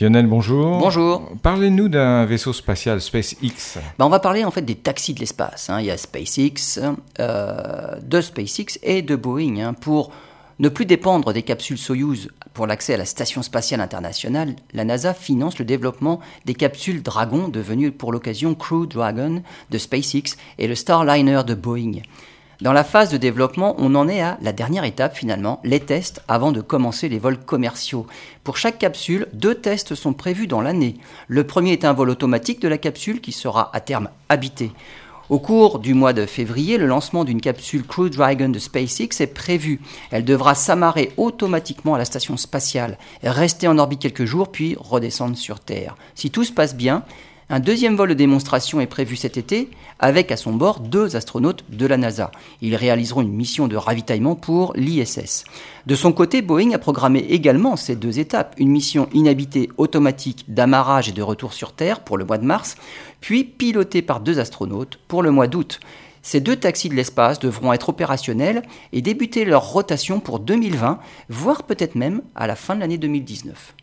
Lionel, bonjour. Bonjour. Parlez-nous d'un vaisseau spatial SpaceX. Ben, on va parler en fait des taxis de l'espace. hein. Il y a SpaceX, euh, de SpaceX et de Boeing. hein. Pour ne plus dépendre des capsules Soyuz pour l'accès à la Station spatiale internationale, la NASA finance le développement des capsules Dragon, devenues pour l'occasion Crew Dragon de SpaceX et le Starliner de Boeing. Dans la phase de développement, on en est à la dernière étape finalement, les tests avant de commencer les vols commerciaux. Pour chaque capsule, deux tests sont prévus dans l'année. Le premier est un vol automatique de la capsule qui sera à terme habité. Au cours du mois de février, le lancement d'une capsule Crew Dragon de SpaceX est prévu. Elle devra s'amarrer automatiquement à la station spatiale, rester en orbite quelques jours, puis redescendre sur Terre. Si tout se passe bien, un deuxième vol de démonstration est prévu cet été, avec à son bord deux astronautes de la NASA. Ils réaliseront une mission de ravitaillement pour l'ISS. De son côté, Boeing a programmé également ces deux étapes, une mission inhabitée automatique d'amarrage et de retour sur Terre pour le mois de mars, puis pilotée par deux astronautes pour le mois d'août. Ces deux taxis de l'espace devront être opérationnels et débuter leur rotation pour 2020, voire peut-être même à la fin de l'année 2019.